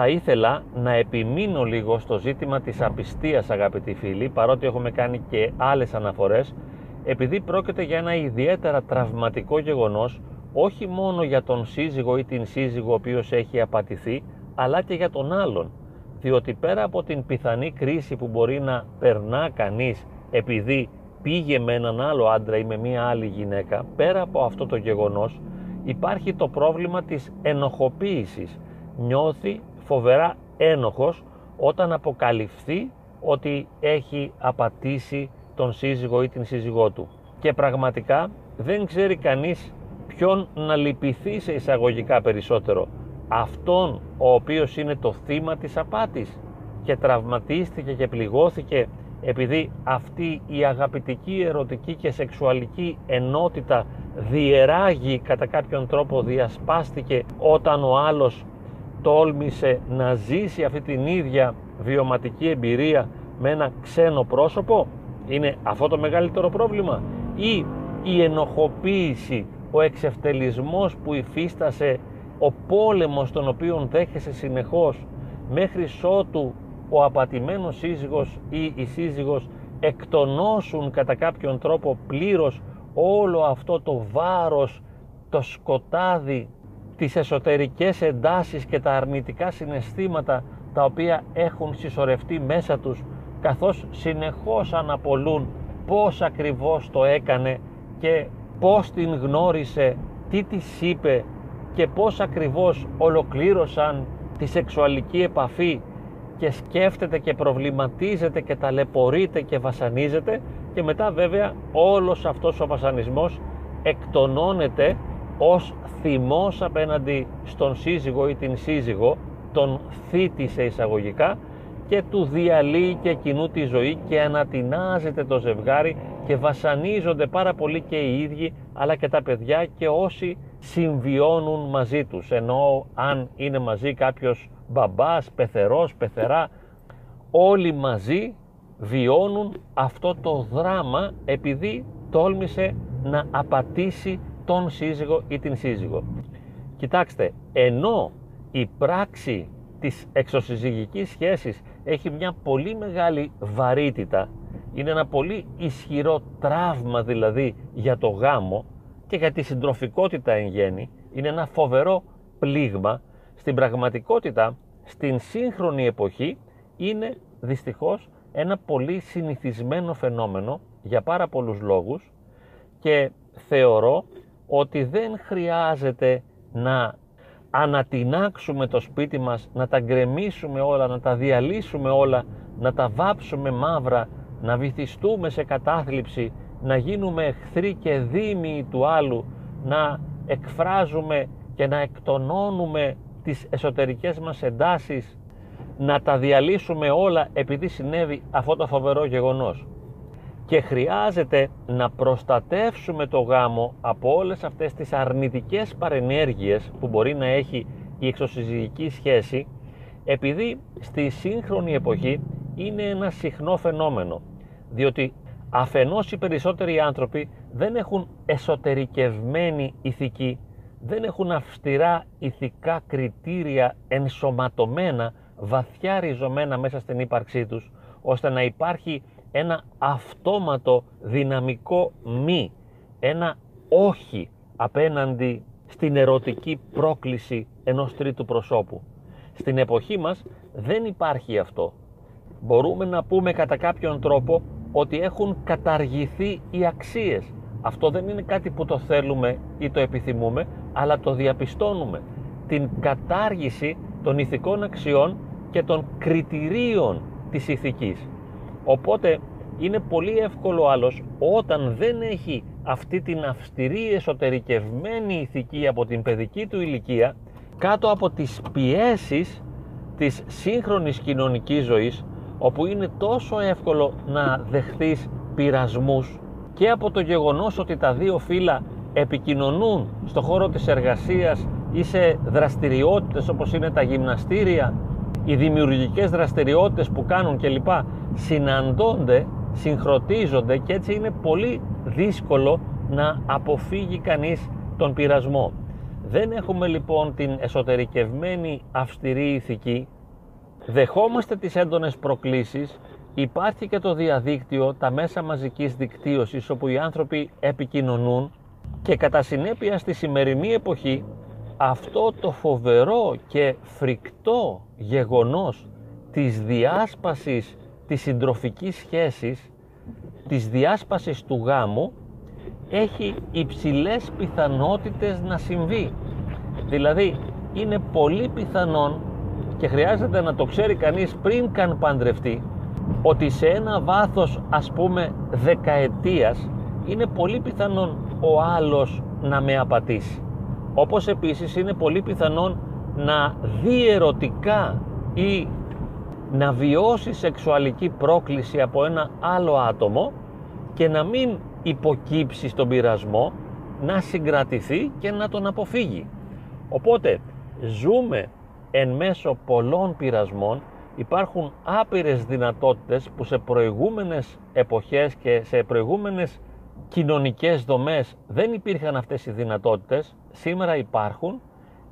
θα ήθελα να επιμείνω λίγο στο ζήτημα της απιστίας αγαπητοί φίλοι παρότι έχουμε κάνει και άλλες αναφορές επειδή πρόκειται για ένα ιδιαίτερα τραυματικό γεγονός όχι μόνο για τον σύζυγο ή την σύζυγο ο οποίος έχει απατηθεί αλλά και για τον άλλον. Διότι πέρα από την πιθανή κρίση που μπορεί να περνά κανείς επειδή πήγε με έναν άλλο άντρα ή με μία άλλη γυναίκα πέρα από αυτό το γεγονός υπάρχει το πρόβλημα της ενοχοποίησης. Νιώθει φοβερά ένοχος όταν αποκαλυφθεί ότι έχει απατήσει τον σύζυγο ή την σύζυγό του. Και πραγματικά δεν ξέρει κανείς ποιον να λυπηθεί σε εισαγωγικά περισσότερο. Αυτόν ο οποίος είναι το θύμα της απάτης και τραυματίστηκε και πληγώθηκε επειδή αυτή η αγαπητική ερωτική και σεξουαλική ενότητα διεράγει κατά κάποιον τρόπο διασπάστηκε όταν ο άλλος τόλμησε να ζήσει αυτή την ίδια βιωματική εμπειρία με ένα ξένο πρόσωπο; Είναι αυτό το μεγαλύτερο πρόβλημα; Ή η ενοχοποίηση ο εξευτελισμός που υφίστασε ο πόλεμος τον οποίο δέχεσαι συνεχώς μέχρι ότου ο απατημένος σύζυγος ή η σύζυγος εκτονώσουν κατά κάποιον τρόπο πλήρως όλο αυτό το βάρος, το σκοτάδι τις εσωτερικές εντάσεις και τα αρνητικά συναισθήματα τα οποία έχουν συσσωρευτεί μέσα τους καθώς συνεχώς αναπολούν πώς ακριβώς το έκανε και πώς την γνώρισε, τι της είπε και πώς ακριβώς ολοκλήρωσαν τη σεξουαλική επαφή και σκέφτεται και προβληματίζεται και ταλαιπωρείται και βασανίζεται και μετά βέβαια όλος αυτός ο βασανισμός εκτονώνεται ως θυμός απέναντι στον σύζυγο ή την σύζυγο τον θύτησε εισαγωγικά και του διαλύει και κοινού τη ζωή και ανατινάζεται το ζευγάρι και βασανίζονται πάρα πολύ και οι ίδιοι αλλά και τα παιδιά και όσοι συμβιώνουν μαζί τους. Ενώ αν είναι μαζί κάποιος μπαμπάς, πεθερός, πεθερά όλοι μαζί βιώνουν αυτό το δράμα επειδή τόλμησε να απατήσει τον σύζυγο ή την σύζυγο. Κοιτάξτε, ενώ η πράξη της εξωσυζυγικής σχέσης έχει μια πολύ μεγάλη βαρύτητα, είναι ένα πολύ ισχυρό τραύμα δηλαδή για το γάμο και για τη συντροφικότητα εν γέννη, είναι ένα φοβερό πλήγμα, στην πραγματικότητα στην σύγχρονη εποχή είναι δυστυχώς ένα πολύ συνηθισμένο φαινόμενο για πάρα πολλούς λόγους και θεωρώ ότι δεν χρειάζεται να ανατινάξουμε το σπίτι μας, να τα γκρεμίσουμε όλα, να τα διαλύσουμε όλα, να τα βάψουμε μαύρα, να βυθιστούμε σε κατάθλιψη, να γίνουμε εχθροί και δίμοι του άλλου, να εκφράζουμε και να εκτονώνουμε τις εσωτερικές μας εντάσεις, να τα διαλύσουμε όλα επειδή συνέβη αυτό το φοβερό γεγονός και χρειάζεται να προστατεύσουμε το γάμο από όλες αυτές τις αρνητικές παρενέργειες που μπορεί να έχει η εξωσυζυγική σχέση επειδή στη σύγχρονη εποχή είναι ένα συχνό φαινόμενο διότι αφενός οι περισσότεροι άνθρωποι δεν έχουν εσωτερικευμένη ηθική δεν έχουν αυστηρά ηθικά κριτήρια ενσωματωμένα βαθιά ριζωμένα μέσα στην ύπαρξή τους ώστε να υπάρχει ένα αυτόματο δυναμικό μη, ένα όχι απέναντι στην ερωτική πρόκληση ενός τρίτου προσώπου. Στην εποχή μας δεν υπάρχει αυτό. Μπορούμε να πούμε κατά κάποιον τρόπο ότι έχουν καταργηθεί οι αξίες. Αυτό δεν είναι κάτι που το θέλουμε ή το επιθυμούμε, αλλά το διαπιστώνουμε. Την κατάργηση των ηθικών αξιών και των κριτηρίων της ηθικής. Οπότε είναι πολύ εύκολο άλλος όταν δεν έχει αυτή την αυστηρή εσωτερικευμένη ηθική από την παιδική του ηλικία κάτω από τις πιέσεις της σύγχρονης κοινωνικής ζωής όπου είναι τόσο εύκολο να δεχθείς πειρασμούς και από το γεγονός ότι τα δύο φύλλα επικοινωνούν στο χώρο της εργασίας ή σε δραστηριότητες όπως είναι τα γυμναστήρια οι δημιουργικές δραστηριότητες που κάνουν κλπ. συναντώνται, συγχρονίζονται και έτσι είναι πολύ δύσκολο να αποφύγει κανείς τον πειρασμό. Δεν έχουμε λοιπόν την εσωτερικευμένη αυστηρή ηθική, δεχόμαστε τις έντονες προκλήσεις, υπάρχει και το διαδίκτυο, τα μέσα μαζικής δικτύωσης όπου οι άνθρωποι επικοινωνούν. Και κατά συνέπεια στη σημερινή εποχή αυτό το φοβερό και φρικτό γεγονός της διάσπασης της συντροφικής σχέσης, της διάσπασης του γάμου, έχει υψηλές πιθανότητες να συμβεί. Δηλαδή, είναι πολύ πιθανόν και χρειάζεται να το ξέρει κανείς πριν καν παντρευτεί, ότι σε ένα βάθος ας πούμε δεκαετίας είναι πολύ πιθανόν ο άλλος να με απατήσει. Όπως επίσης είναι πολύ πιθανόν να δει ερωτικά ή να βιώσει σεξουαλική πρόκληση από ένα άλλο άτομο και να μην υποκύψει στον πειρασμό, να συγκρατηθεί και να τον αποφύγει. Οπότε ζούμε εν μέσω πολλών πειρασμών, υπάρχουν άπειρες δυνατότητες που σε προηγούμενες εποχές και σε προηγούμενες κοινωνικές δομές δεν υπήρχαν αυτές οι δυνατότητες, σήμερα υπάρχουν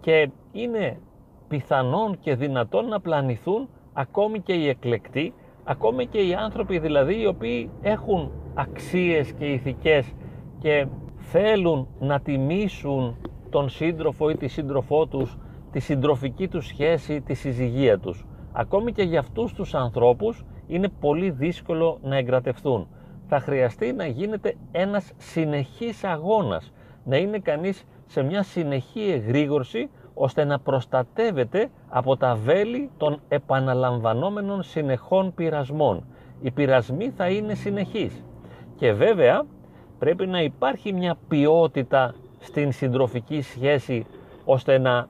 και είναι πιθανόν και δυνατόν να πλανηθούν ακόμη και οι εκλεκτοί, ακόμη και οι άνθρωποι δηλαδή οι οποίοι έχουν αξίες και ηθικές και θέλουν να τιμήσουν τον σύντροφο ή τη σύντροφό τους, τη συντροφική τους σχέση, τη συζυγία τους. Ακόμη και για αυτούς τους ανθρώπους είναι πολύ δύσκολο να εγκρατευτούν. Θα χρειαστεί να γίνεται ένας συνεχής αγώνας, να είναι κανείς σε μια συνεχή εγρήγορση ώστε να προστατεύεται από τα βέλη των επαναλαμβανόμενων συνεχών πειρασμών. Οι πειρασμοί θα είναι συνεχείς. Και βέβαια πρέπει να υπάρχει μια ποιότητα στην συντροφική σχέση ώστε να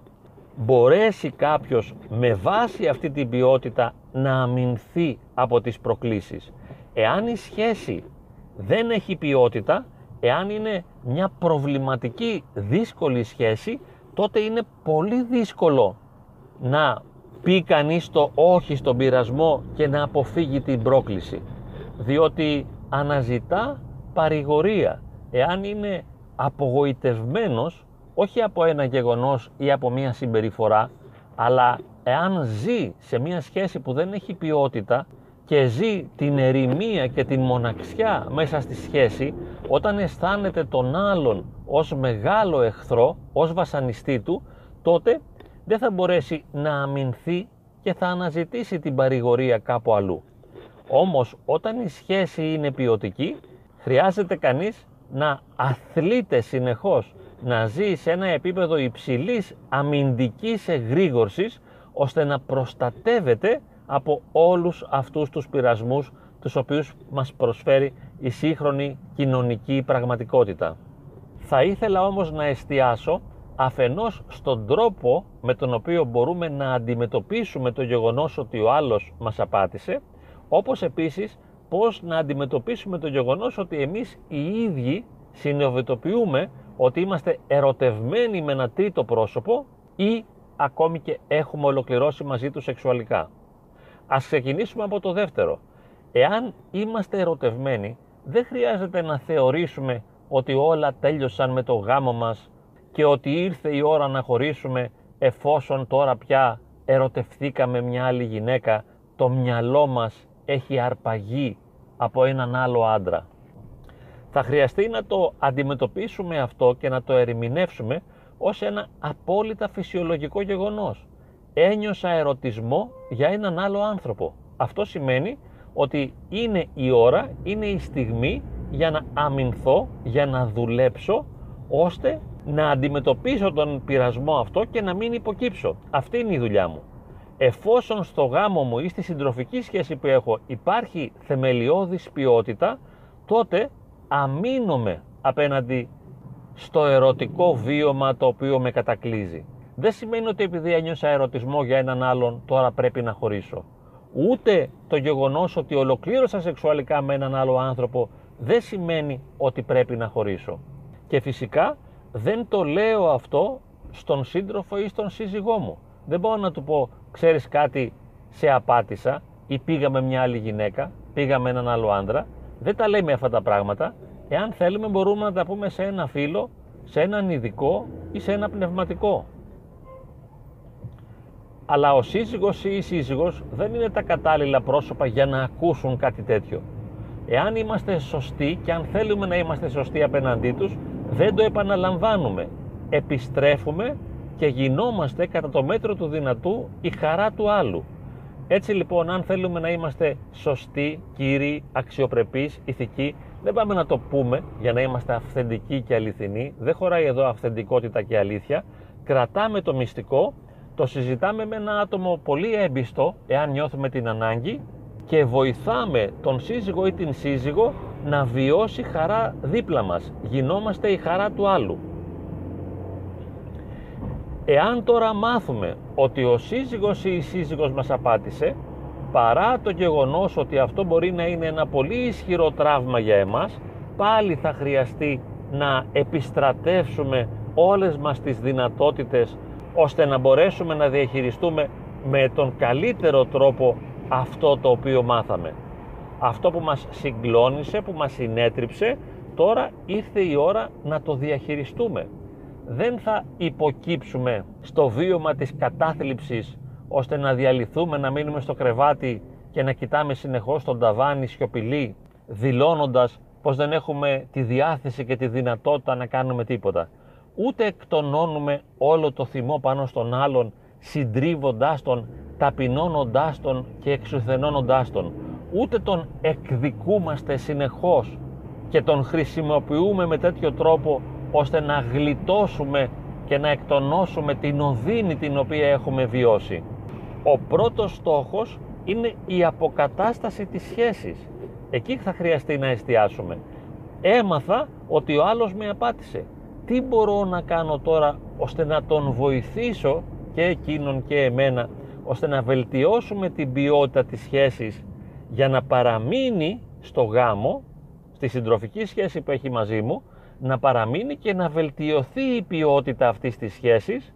μπορέσει κάποιος με βάση αυτή την ποιότητα να αμυνθεί από τις προκλήσεις. Εάν η σχέση δεν έχει ποιότητα, εάν είναι μια προβληματική δύσκολη σχέση, τότε είναι πολύ δύσκολο να πει κανείς το όχι στον πειρασμό και να αποφύγει την πρόκληση. Διότι αναζητά παρηγορία. Εάν είναι απογοητευμένος, όχι από ένα γεγονός ή από μια συμπεριφορά, αλλά εάν ζει σε μια σχέση που δεν έχει ποιότητα και ζει την ερημία και την μοναξιά μέσα στη σχέση, όταν αισθάνεται τον άλλον ως μεγάλο εχθρό, ως βασανιστή του, τότε δεν θα μπορέσει να αμυνθεί και θα αναζητήσει την παρηγορία κάπου αλλού. Όμως όταν η σχέση είναι ποιοτική, χρειάζεται κανείς να αθλείται συνεχώς, να ζει σε ένα επίπεδο υψηλής αμυντικής εγρήγορσης, ώστε να προστατεύεται από όλους αυτούς τους πειρασμούς τους οποίους μας προσφέρει η σύγχρονη κοινωνική πραγματικότητα. Θα ήθελα όμως να εστιάσω αφενός στον τρόπο με τον οποίο μπορούμε να αντιμετωπίσουμε το γεγονός ότι ο άλλος μας απάτησε, όπως επίσης πώς να αντιμετωπίσουμε το γεγονός ότι εμείς οι ίδιοι συνειδητοποιούμε ότι είμαστε ερωτευμένοι με ένα τρίτο πρόσωπο ή ακόμη και έχουμε ολοκληρώσει μαζί τους σεξουαλικά. Ας ξεκινήσουμε από το δεύτερο. Εάν είμαστε ερωτευμένοι, δεν χρειάζεται να θεωρήσουμε ότι όλα τέλειωσαν με το γάμο μας και ότι ήρθε η ώρα να χωρίσουμε εφόσον τώρα πια ερωτευθήκαμε μια άλλη γυναίκα, το μυαλό μας έχει αρπαγεί από έναν άλλο άντρα. Θα χρειαστεί να το αντιμετωπίσουμε αυτό και να το ερημινεύσουμε ως ένα απόλυτα φυσιολογικό γεγονός. Ένιωσα ερωτισμό για έναν άλλο άνθρωπο. Αυτό σημαίνει ότι είναι η ώρα, είναι η στιγμή για να αμυνθώ, για να δουλέψω, ώστε να αντιμετωπίσω τον πειρασμό αυτό και να μην υποκύψω. Αυτή είναι η δουλειά μου. Εφόσον στο γάμο μου ή στη συντροφική σχέση που έχω υπάρχει θεμελιώδης ποιότητα, τότε αμήνομαι απέναντι στο ερωτικό βίωμα το οποίο με κατακλίζει. Δεν σημαίνει ότι επειδή ένιωσα ερωτισμό για έναν άλλον τώρα πρέπει να χωρίσω. Ούτε το γεγονός ότι ολοκλήρωσα σεξουαλικά με έναν άλλο άνθρωπο δεν σημαίνει ότι πρέπει να χωρίσω. Και φυσικά δεν το λέω αυτό στον σύντροφο ή στον σύζυγό μου. Δεν μπορώ να του πω, ξέρεις κάτι, σε απάτησα ή πήγαμε μια άλλη γυναίκα, πήγαμε έναν άλλο άντρα. Δεν τα λέμε αυτά τα πράγματα. Εάν θέλουμε μπορούμε να τα πούμε σε ένα φίλο, σε έναν ειδικό ή σε ένα πνευματικό. Αλλά ο σύζυγος ή η σύζυγος δεν είναι τα κατάλληλα πρόσωπα για να ακούσουν κάτι τέτοιο. Εάν είμαστε σωστοί και αν θέλουμε να είμαστε σωστοί απέναντί τους, δεν το επαναλαμβάνουμε. Επιστρέφουμε και γινόμαστε κατά το μέτρο του δυνατού η χαρά του άλλου. Έτσι λοιπόν αν θέλουμε να είμαστε σωστοί, κύριοι, αξιοπρεπείς, ηθικοί, δεν πάμε να το πούμε για να είμαστε αυθεντικοί και αληθινοί, δεν χωράει εδώ αυθεντικότητα και αλήθεια, κρατάμε το μυστικό, το συζητάμε με ένα άτομο πολύ έμπιστο, εάν νιώθουμε την ανάγκη και βοηθάμε τον σύζυγο ή την σύζυγο να βιώσει χαρά δίπλα μας. Γινόμαστε η χαρά του άλλου. Εάν τώρα μάθουμε ότι ο σύζυγος ή η σύζυγος μας απάτησε, παρά το γεγονός ότι αυτό μπορεί να είναι ένα πολύ ισχυρό τραύμα για εμάς, πάλι θα χρειαστεί να επιστρατεύσουμε όλες μας τις δυνατότητες ώστε να μπορέσουμε να διαχειριστούμε με τον καλύτερο τρόπο αυτό το οποίο μάθαμε. Αυτό που μας συγκλώνησε, που μας συνέτριψε, τώρα ήρθε η ώρα να το διαχειριστούμε. Δεν θα υποκύψουμε στο βίωμα της κατάθλιψης ώστε να διαλυθούμε, να μείνουμε στο κρεβάτι και να κοιτάμε συνεχώς τον ταβάνι σιωπηλή, δηλώνοντας πως δεν έχουμε τη διάθεση και τη δυνατότητα να κάνουμε τίποτα. Ούτε εκτονώνουμε όλο το θυμό πάνω στον άλλον, συντρίβοντάς τον, ταπεινώνοντάς τον και εξουθενώνοντάς τον. Ούτε τον εκδικούμαστε συνεχώς και τον χρησιμοποιούμε με τέτοιο τρόπο ώστε να γλιτώσουμε και να εκτονώσουμε την οδύνη την οποία έχουμε βιώσει. Ο πρώτος στόχος είναι η αποκατάσταση της σχέσης. Εκεί θα χρειαστεί να εστιάσουμε. Έμαθα ότι ο άλλος με απάτησε. Τι μπορώ να κάνω τώρα ώστε να τον βοηθήσω και εκείνον και εμένα ώστε να βελτιώσουμε την ποιότητα της σχέσης για να παραμείνει στο γάμο, στη συντροφική σχέση που έχει μαζί μου, να παραμείνει και να βελτιωθεί η ποιότητα αυτής της σχέσης,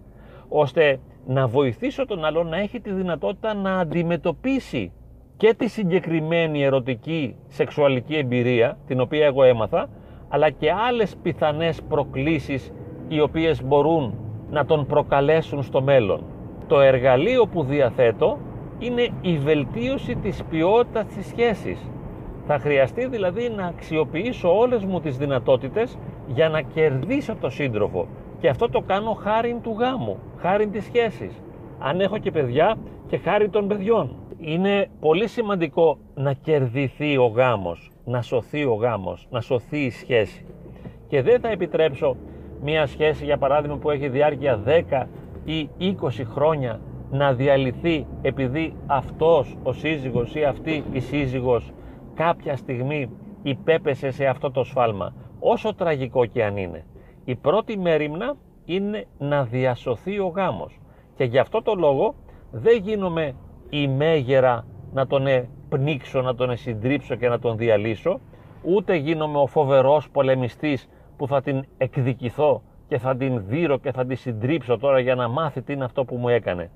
ώστε να βοηθήσω τον άλλο να έχει τη δυνατότητα να αντιμετωπίσει και τη συγκεκριμένη ερωτική σεξουαλική εμπειρία, την οποία εγώ έμαθα, αλλά και άλλες πιθανές προκλήσεις οι οποίες μπορούν να τον προκαλέσουν στο μέλλον. Το εργαλείο που διαθέτω είναι η βελτίωση της ποιότητας της σχέσης. Θα χρειαστεί δηλαδή να αξιοποιήσω όλες μου τις δυνατότητες για να κερδίσω το σύντροφο. Και αυτό το κάνω χάρη του γάμου, χάρη της σχέσης. Αν έχω και παιδιά και χάρη των παιδιών. Είναι πολύ σημαντικό να κερδιθεί ο γάμος, να σωθεί ο γάμος, να σωθεί η σχέση. Και δεν θα επιτρέψω μια σχέση για παράδειγμα που έχει διάρκεια 10 ή 20 χρόνια να διαλυθεί επειδή αυτός ο σύζυγος ή αυτή η σύζυγος κάποια στιγμή υπέπεσε σε αυτό το σφάλμα όσο τραγικό και αν είναι. Η πρώτη μέρημνα είναι να διασωθεί ο γάμος και γι' αυτό το λόγο δεν γίνομαι η μέγερα να τον πνίξω, να τον συντρίψω και να τον διαλύσω ούτε γίνομαι ο φοβερός πολεμιστής που θα την εκδικηθώ και θα την δείρω και θα τη συντρίψω τώρα για να μάθει τι είναι αυτό που μου έκανε.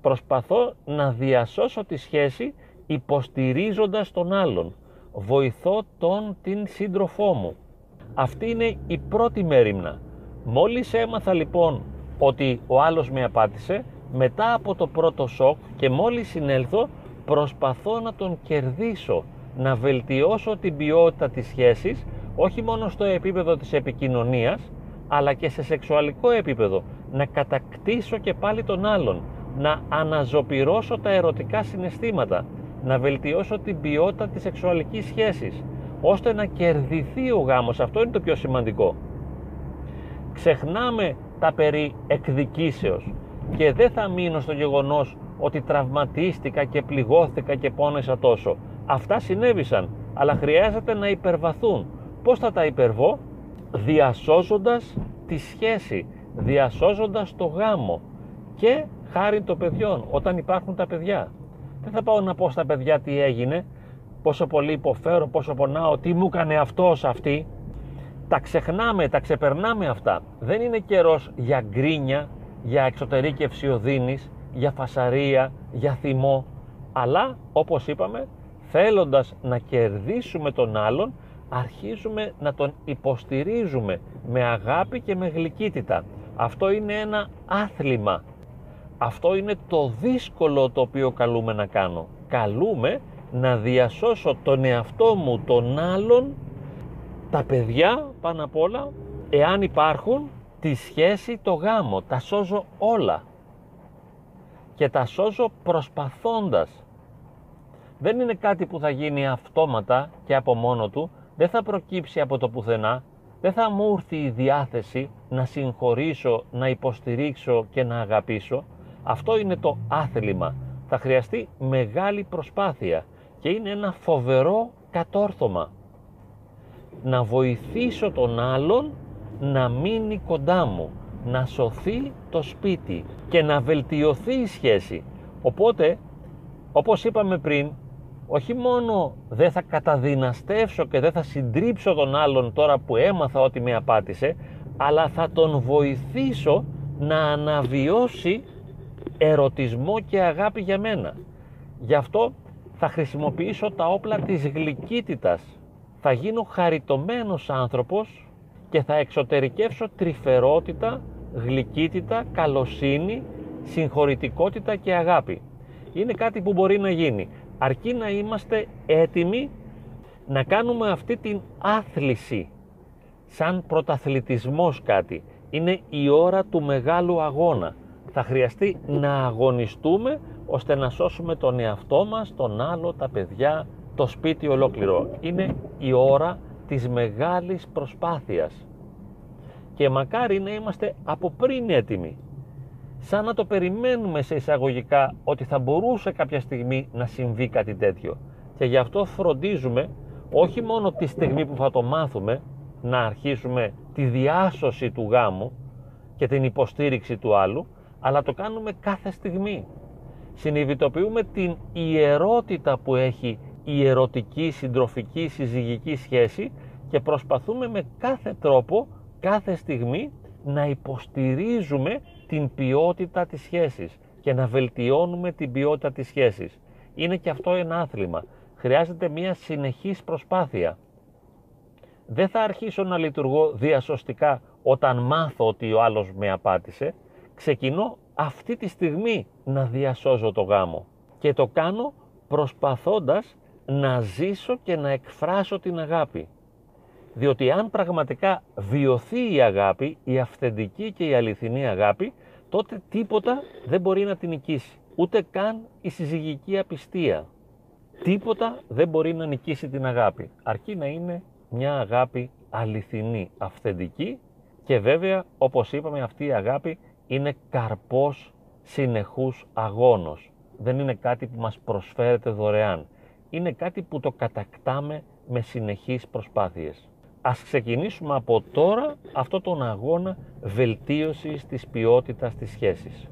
Προσπαθώ να διασώσω τη σχέση υποστηρίζοντας τον άλλον. Βοηθώ τον την σύντροφό μου. Αυτή είναι η πρώτη μέρημνα. Μόλις έμαθα λοιπόν ότι ο άλλος με απάτησε, μετά από το πρώτο σοκ και μόλις συνέλθω προσπαθώ να τον κερδίσω, να βελτιώσω την ποιότητα της σχέσης, όχι μόνο στο επίπεδο της επικοινωνίας, αλλά και σε σεξουαλικό επίπεδο, να κατακτήσω και πάλι τον άλλον, να αναζωπυρώσω τα ερωτικά συναισθήματα, να βελτιώσω την ποιότητα της σεξουαλικής σχέσης, ώστε να κερδιθεί ο γάμος. Αυτό είναι το πιο σημαντικό. Ξεχνάμε τα περί εκδικήσεως και δεν θα μείνω στο γεγονός ότι τραυματίστηκα και πληγώθηκα και πόνεσα τόσο. Αυτά συνέβησαν, αλλά χρειάζεται να υπερβαθούν. Πώς θα τα υπερβώ; Διασώζοντας τη σχέση, διασώζοντας το γάμο και χάρη των παιδιών, όταν υπάρχουν τα παιδιά. Δεν θα πάω να πω στα παιδιά τι έγινε, πόσο πολύ υποφέρω, πόσο πονάω, τι μου έκανε αυτός αυτή. Τα ξεχνάμε, τα ξεπερνάμε αυτά. Δεν είναι καιρός για γκρίνια, για εξωτερήκευση οδύνης, για φασαρία, για θυμό, αλλά όπως είπαμε, θέλοντας να κερδίσουμε τον άλλον, αρχίζουμε να τον υποστηρίζουμε, με αγάπη και με γλυκύτητα. Αυτό είναι ένα άθλημα. Αυτό είναι το δύσκολο το οποίο καλούμε να κάνω. Καλούμε να διασώσω τον εαυτό μου, τον άλλον, τα παιδιά πάνω απ' όλα, εάν υπάρχουν, τη σχέση, το γάμο. Τα σώζω όλα. Και τα σώζω προσπαθώντας. Δεν είναι κάτι που θα γίνει αυτόματα και από μόνο του, δεν θα προκύψει από το πουθενά, δεν θα μου έρθει η διάθεση να συγχωρήσω, να υποστηρίξω και να αγαπήσω. Αυτό είναι το άθλημα. Θα χρειαστεί μεγάλη προσπάθεια και είναι ένα φοβερό κατόρθωμα. Να βοηθήσω τον άλλον να μείνει κοντά μου, να σωθεί το σπίτι και να βελτιωθεί η σχέση. Οπότε, όπως είπαμε πριν, όχι μόνο δεν θα καταδυναστεύσω και δεν θα συντρίψω τον άλλον τώρα που έμαθα ότι με απάτησε, αλλά θα τον βοηθήσω να αναβιώσει ερωτισμό και αγάπη για μένα. Γι' αυτό θα χρησιμοποιήσω τα όπλα της γλυκύτητας. Θα γίνω χαριτωμένος άνθρωπος και θα εξωτερικεύσω τρυφερότητα, γλυκύτητα, καλοσύνη, συγχωρητικότητα και αγάπη. Είναι κάτι που μπορεί να γίνει αρκεί να είμαστε έτοιμοι να κάνουμε αυτή την άθληση σαν πρωταθλητισμός κάτι. Είναι η ώρα του μεγάλου αγώνα. Θα χρειαστεί να αγωνιστούμε ώστε να σώσουμε τον εαυτό μας, τον άλλο, τα παιδιά, το σπίτι ολόκληρο. Είναι η ώρα της μεγάλης προσπάθειας. Και μακάρι να είμαστε από πριν έτοιμοι σαν να το περιμένουμε σε εισαγωγικά ότι θα μπορούσε κάποια στιγμή να συμβεί κάτι τέτοιο. Και γι' αυτό φροντίζουμε όχι μόνο τη στιγμή που θα το μάθουμε να αρχίσουμε τη διάσωση του γάμου και την υποστήριξη του άλλου, αλλά το κάνουμε κάθε στιγμή. Συνειδητοποιούμε την ιερότητα που έχει η ερωτική, συντροφική, συζυγική σχέση και προσπαθούμε με κάθε τρόπο, κάθε στιγμή να υποστηρίζουμε την ποιότητα της σχέσης και να βελτιώνουμε την ποιότητα της σχέσης. Είναι και αυτό ένα άθλημα. Χρειάζεται μια συνεχής προσπάθεια. Δεν θα αρχίσω να λειτουργώ διασωστικά όταν μάθω ότι ο άλλος με απάτησε. Ξεκινώ αυτή τη στιγμή να διασώζω το γάμο. Και το κάνω προσπαθώντας να ζήσω και να εκφράσω την αγάπη. Διότι αν πραγματικά βιωθεί η αγάπη, η αυθεντική και η αληθινή αγάπη, τότε τίποτα δεν μπορεί να την νικήσει. Ούτε καν η συζυγική απιστία. Τίποτα δεν μπορεί να νικήσει την αγάπη. Αρκεί να είναι μια αγάπη αληθινή, αυθεντική και βέβαια όπως είπαμε αυτή η αγάπη είναι καρπός συνεχούς αγώνος. Δεν είναι κάτι που μας προσφέρεται δωρεάν. Είναι κάτι που το κατακτάμε με συνεχείς προσπάθειες. Ας ξεκινήσουμε από τώρα αυτό τον αγώνα βελτίωσης της ποιότητας της σχέσης.